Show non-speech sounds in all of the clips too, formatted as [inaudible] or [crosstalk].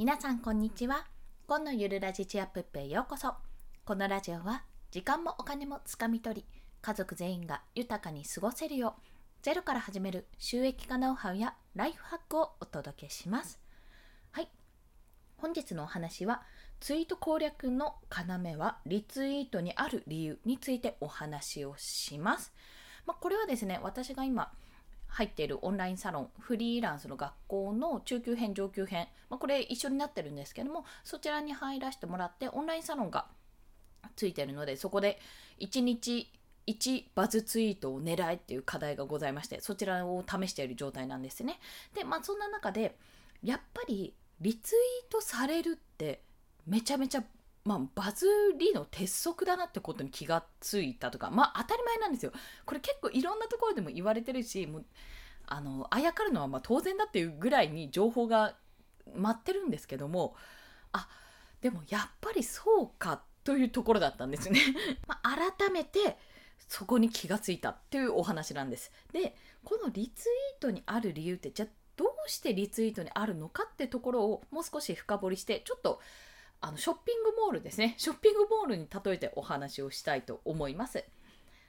皆さんこんにちは。今のゆるラジチアップップへようこそ。このラジオは時間もお金もつかみ取り家族全員が豊かに過ごせるようゼロから始める収益化ノウハウやライフハックをお届けします。はい。本日のお話はツイート攻略の要はリツイートにある理由についてお話をします、まあ、これはですね私が今入っているオンラインサロンフリーランスの学校の中級編上級編、まあ、これ一緒になってるんですけどもそちらに入らせてもらってオンラインサロンがついてるのでそこで1日1バズツイートを狙えっていう課題がございましてそちらを試している状態なんですね。でまあそんな中でやっぱりリツイートされるってめちゃめちゃまあ、バズりの鉄則だなってことに気がついたとかまあ当たり前なんですよこれ結構いろんなところでも言われてるしもうあのあやかるのはま当然だっていうぐらいに情報が待ってるんですけどもあでもやっぱりそうかというところだったんですね [laughs] ま改めてそこに気がついたっていうお話なんです。でこのリツイートにある理由ってじゃあどうしてリツイートにあるのかってところをもう少し深掘りしてちょっとあのショッピングモールですねショッピングモールに例えてお話をしたいと思います。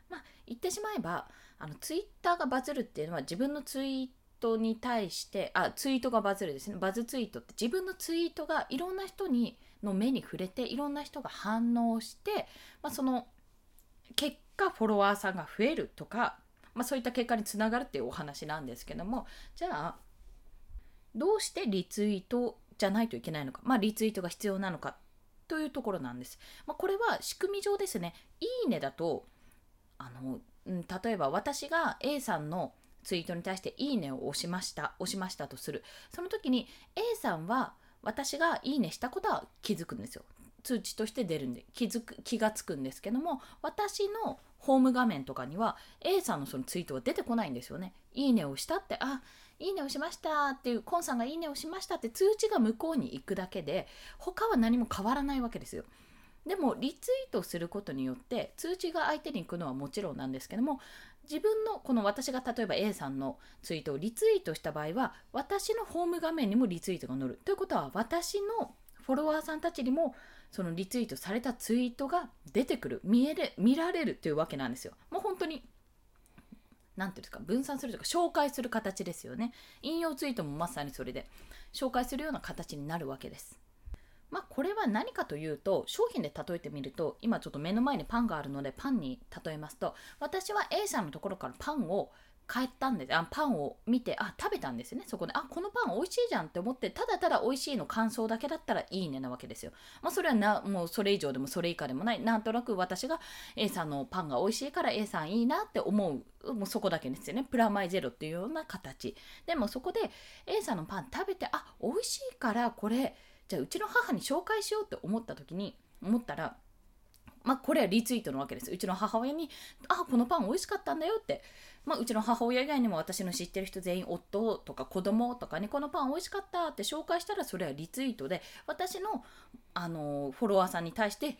まあ、言ってしまえばあのツイッターがバズるっていうのは自分のツイートに対してあツイートがバズるですねバズツイートって自分のツイートがいろんな人にの目に触れていろんな人が反応して、まあ、その結果フォロワーさんが増えるとか、まあ、そういった結果につながるっていうお話なんですけどもじゃあどうしてリツイートじゃないといけないのか、まあ、リツイートが必要なのかというところなんです。まあ、これは仕組み上ですね、いいねだと、あの、うん、例えば私が A さんのツイートに対していいねを押しました、押しましたとする。その時に A さんは私がいいねしたことは気づくんですよ。通知として出るんで気づく気がつくんですけども私のホーム画面とかには A さんのそのツイートは出てこないんですよね。いいねをしたってあいいねをしましたっていうコンさんがいいねをしましたって通知が向こうに行くだけで他は何も変わらないわけですよ。でもリツイートすることによって通知が相手に行くのはもちろんなんですけども自分のこの私が例えば A さんのツイートをリツイートした場合は私のホーム画面にもリツイートが載るということは私のフォロワーさんたちにもそのリツイートされたツイートが出てくる。見える見られるというわけなんですよ。もう本当に何ていうんですか分散するというか紹介する形ですよね。引用ツイートもまさにそれで紹介するような形になるわけです。まあこれは何かというと商品で例えてみると今ちょっと目の前にパンがあるのでパンに例えますと私は A さんのところからパンを買ったんです。あパンを見てあ食べたんですよね。そこであこのパン美味しいじゃんって思ってただただ美味しいの感想だけだったらいいねなわけですよ。まあそれはなもうそれ以上でもそれ以下でもない。なんとなく私が A さんのパンが美味しいから A さんいいなって思う。もうそこだけですよね。プラマイゼロっていうような形。でもそこで A さんのパン食べてあ美味しいからこれじゃあうちの母に紹介しようって思った時に思ったらまあ、これはリツイートのわけです。うちの母親に、あ、このパン美味しかったんだよって。まあ、うちの母親以外にも私の知ってる人全員夫とか子供とかにこのパン美味しかったって紹介したらそれはリツイートで私のあのフォロワーさんに対して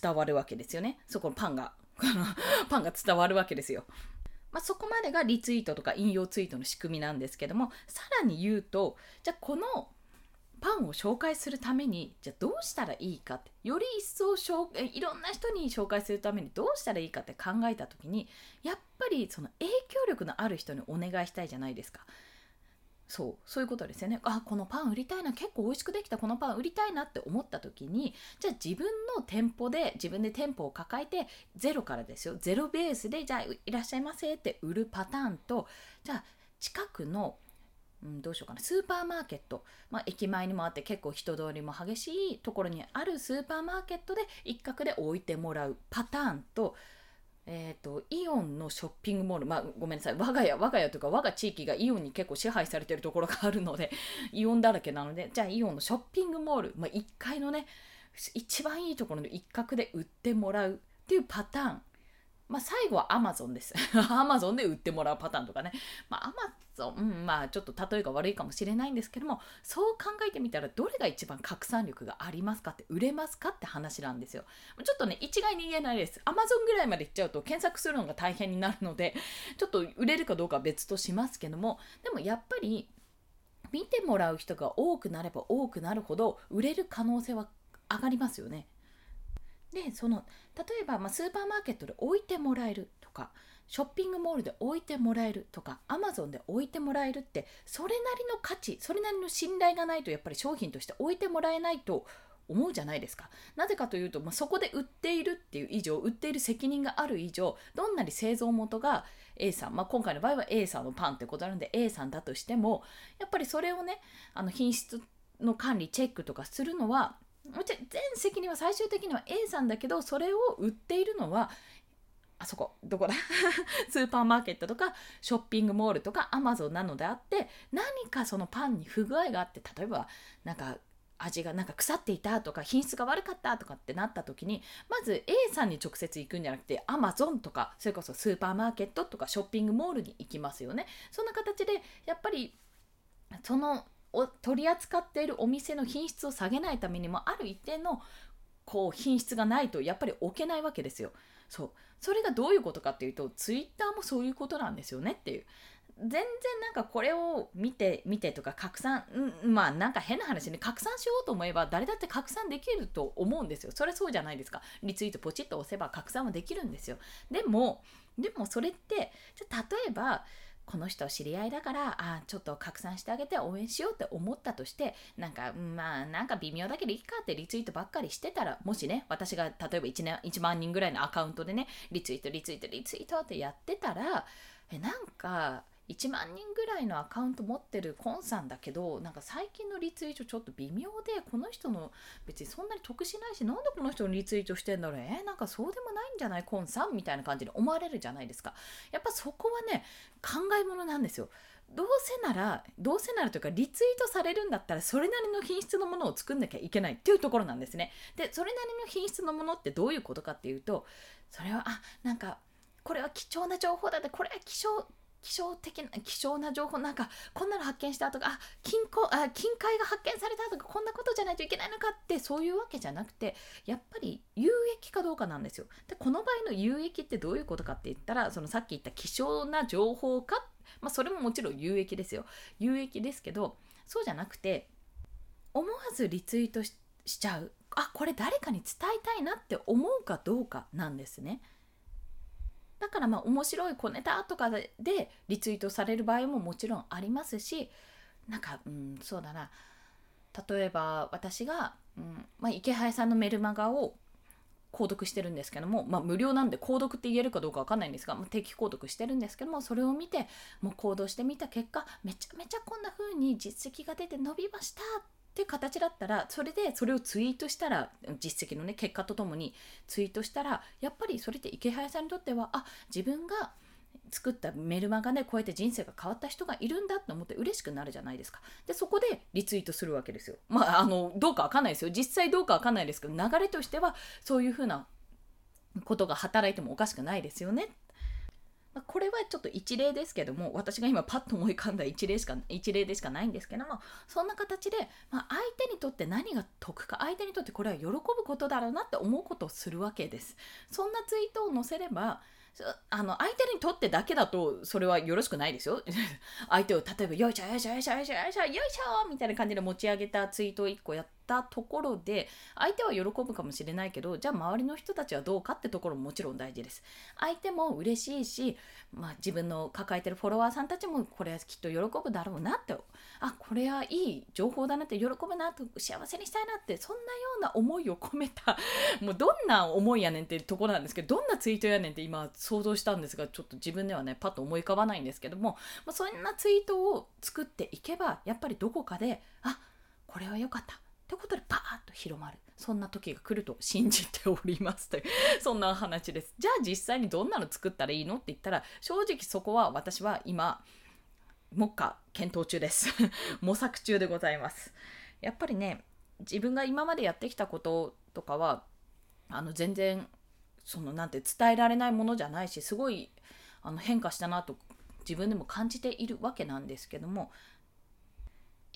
伝わるわけですよね。そこのパンが [laughs] パンが伝わるわけですよ。まあ、そこまでがリツイートとか引用ツイートの仕組みなんですけどもさらに言うとじゃあこのパンを紹介するためにじゃあどうしたらいいかってより一層いろんな人に紹介するためにどうしたらいいかって考えた時にやっぱりその影響力のある人にお願いしたいじゃないですか。そうそういうことですよねあこのパン売りたいな結構美味しくできたこのパン売りたいなって思った時にじゃあ自分の店舗で自分で店舗を抱えてゼロからですよゼロベースでじゃあいらっしゃいませって売るパターンとじゃあ近くのうん、どうしようかな。スーパーマーケット、まあ、駅前にもあって結構人通りも激しいところにあるスーパーマーケットで一角で置いてもらうパターンと,、えーと、イオンのショッピングモール、まあ、ごめんなさい。我が家我が家というか我が地域がイオンに結構支配されてるところがあるので [laughs] イオンだらけなのでじゃあイオンのショッピングモール、まあ、1階のね一番いいところの一角で売ってもらうっていうパターン。まあ、最後は Amazon です。[laughs] Amazon で売ってもらうパターンとかね。まあ、Amazon、うん、まあ、ちょっと例えが悪いかもしれないんですけども、そう考えてみたら、どれが一番拡散力がありますかって、売れますかって話なんですよ。ちょっとね、一概に言えないです。Amazon ぐらいまで行っちゃうと、検索するのが大変になるので、[laughs] ちょっと売れるかどうかは別としますけども、でもやっぱり、見てもらう人が多くなれば多くなるほど売れる可能性は上がりますよね。でその例えば、まあ、スーパーマーケットで置いてもらえるとかショッピングモールで置いてもらえるとかアマゾンで置いてもらえるってそれなりの価値それなりの信頼がないとやっぱり商品として置いてもらえないと思うじゃないですか。なぜかというと、まあ、そこで売っているっていう以上売っている責任がある以上どんなに製造元が A さん、まあ、今回の場合は A さんのパンってことなんで A さんだとしてもやっぱりそれをねあの品質の管理チェックとかするのはもちろん全責任は最終的には A さんだけどそれを売っているのはあそこどこだ？[laughs] スーパーマーケットとかショッピングモールとかアマゾンなのであって何かそのパンに不具合があって例えばなんか味がなんか腐っていたとか品質が悪かったとかってなった時にまず A さんに直接行くんじゃなくて Amazon とかそれこそスーパーマーケットとかショッピングモールに行きますよね。そんな形でやっぱりその取り扱っているお店の品質を下げないためにもある一定のこう品質がないとやっぱり置けないわけですよ。そう。それがどういうことかっていうとツイッターもそういうことなんですよねっていう。全然なんかこれを見て見てとか拡散、ん、まあなんか変な話ね拡散しようと思えば誰だって拡散できると思うんですよ。それそうじゃないですか。リツイートポチッと押せば拡散はできるんですよ。でもでもそれってじゃ例えばこの人知り合いだからあちょっと拡散してあげて応援しようって思ったとしてなんかまあなんか微妙だけどいいかってリツイートばっかりしてたらもしね私が例えば 1, 年1万人ぐらいのアカウントでねリツイートリツイートリツイートってやってたらえなんか1万人ぐらいのアカウント持ってるコンさんだけどなんか最近のリツイートちょっと微妙でこの人の別にそんなに得しないしなんでこの人のリツイートしてんだろう？え？ー、なんかそうでもないんじゃない？コンさんみたいな感じに思われるじゃないですか。やっぱそこはね考え物なんですよ。どうせならどうせならというかリツイートされるんだったらそれなりの品質のものを作んなきゃいけないっていうところなんですね。でそれなりの品質のものってどういうことかっていうとそれはあなんかこれは貴重な情報だってこれは希少気象的な希少な情報なんかこんなの発見したとかあ金庫あ金塊が発見されたとかこんなことじゃないといけないのかってそういうわけじゃなくてやっぱり有益かどうかなんですよ。でこの場合の有益ってどういうことかって言ったらそのさっき言った希少な情報か、まあ、それももちろん有益ですよ有益ですけどそうじゃなくて思わずリツイートしちゃうあこれ誰かに伝えたいなって思うかどうかなんですね。だからまあ面白い小ネタとかでリツイートされる場合ももちろんありますしなんか、うん、そうだな。例えば私が、うんまあ、池原さんのメルマガを購読してるんですけども、まあ、無料なんで購読って言えるかどうか分かんないんですが、まあ、定期購読してるんですけどもそれを見てもう行動してみた結果めちゃめちゃこんな風に実績が出て伸びましたって形だったらそれでそれをツイートしたら実績のね結果とともにツイートしたらやっぱりそれって池早さんにとってはあ自分が作ったメルマガでこうやって人生が変わった人がいるんだと思って嬉しくなるじゃないですか。でそこでリツイートするわけですよ。まああのどうかわかんないですよ実際どうかわかんないですけど流れとしてはそういうふうなことが働いてもおかしくないですよねこれはちょっと一例ですけども私が今パッと思い浮かんだ一例しか一例でしかないんですけどもそんな形で、まあ、相手にとって何が得か相手にとってこれは喜ぶことだろうなって思うことをするわけです。そんなツイートを載せればあの相手にとってだけだとそれはよろしくないですよ。[laughs] 相手を例えばよいしょよいしょよいしょよいしょよいしょいしょみたいな感じで持ち上げたツイートを1個やったところで相手は喜ぶかもしれないけどじゃあ周りの人たちはどうかってところももちろん大事です相手も嬉しいし、まあ、自分の抱えてるフォロワーさんたちもこれはきっと喜ぶだろうなってあこれはいい情報だなって喜ぶなと幸せにしたいなってそんなような思いを込めたもうどんな思いやねんってところなんですけどどんなツイートやねんって今想像したんですがちょっと自分ではねパッと思い浮かばないんですけども、まあ、そんなツイートを作っていけばやっぱりどこかであこれは良かったってことでパーッと広まる。そんな時が来ると信じておりますというそんな話です。じゃあ実際にどんなの作ったらいいのって言ったら正直そこは私は今目下検討中です。[laughs] 模索中でございます。やっぱりね自分が今までやってきたこととかはあの全然そのなんて伝えられないものじゃないしすごいあの変化したなと自分でも感じているわけなんですけども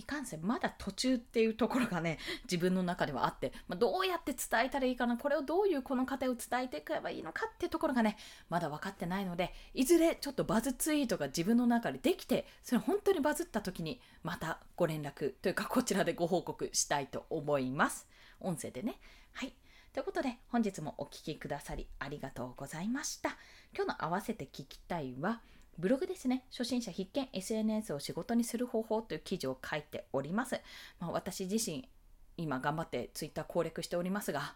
いかんせんまだ途中っていうところがね [laughs] 自分の中ではあって、まあ、どうやって伝えたらいいかなこれをどういうこの過程を伝えていけばいいのかっていうところがねまだ分かってないのでいずれちょっとバズツイートが自分の中でできてそれ本当にバズった時にまたご連絡というかこちらでご報告したいと思います。音声でね。はい。ということで本日もお聴きくださりありがとうございました。今日の合わせて聞きたいはブログですね、初心者必見 SNS を仕事にする方法という記事を書いております。まあ、私自身、今頑張って Twitter 攻略しておりますが、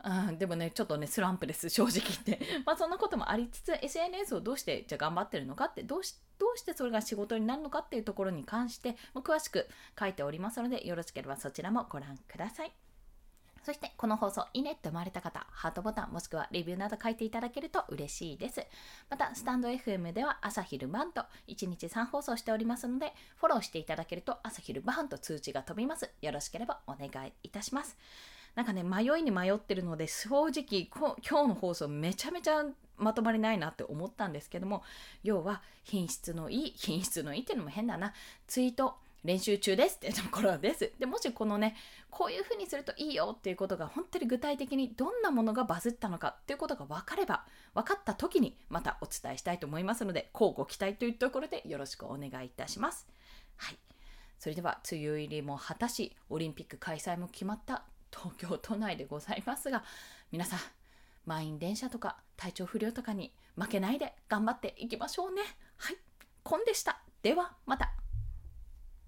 あでもね、ちょっとね、スランプです、正直言って。[laughs] まあそんなこともありつつ、SNS をどうしてじゃあ頑張ってるのかって、どうしどうしてそれが仕事になるのかっていうところに関して、詳しく書いておりますので、よろしければそちらもご覧ください。そしてこの放送いいねって思われた方、ハートボタンもしくはレビューなど書いていただけると嬉しいです。また、スタンド FM では朝昼晩と1日3放送しておりますので、フォローしていただけると朝昼晩と通知が飛びます。よろしければお願いいたします。なんかね、迷いに迷ってるので、正直今日の放送めちゃめちゃまとまりないなって思ったんですけども、要は品質のいい、品質のいいっていうのも変だな、ツイート、練習中ですっていうところです。[laughs] でもしこのね、こういう風にするといいよっていうことが本当に具体的にどんなものがバズったのかっていうことが分かれば、分かった時にまたお伝えしたいと思いますので、こうご期待というところでよろしくお願いいたします。はい。それでは、梅雨入りも果たし、オリンピック開催も決まった東京都内でございますが、皆さん、満員電車とか体調不良とかに負けないで頑張っていきましょうね。はい。コンでした。では、また。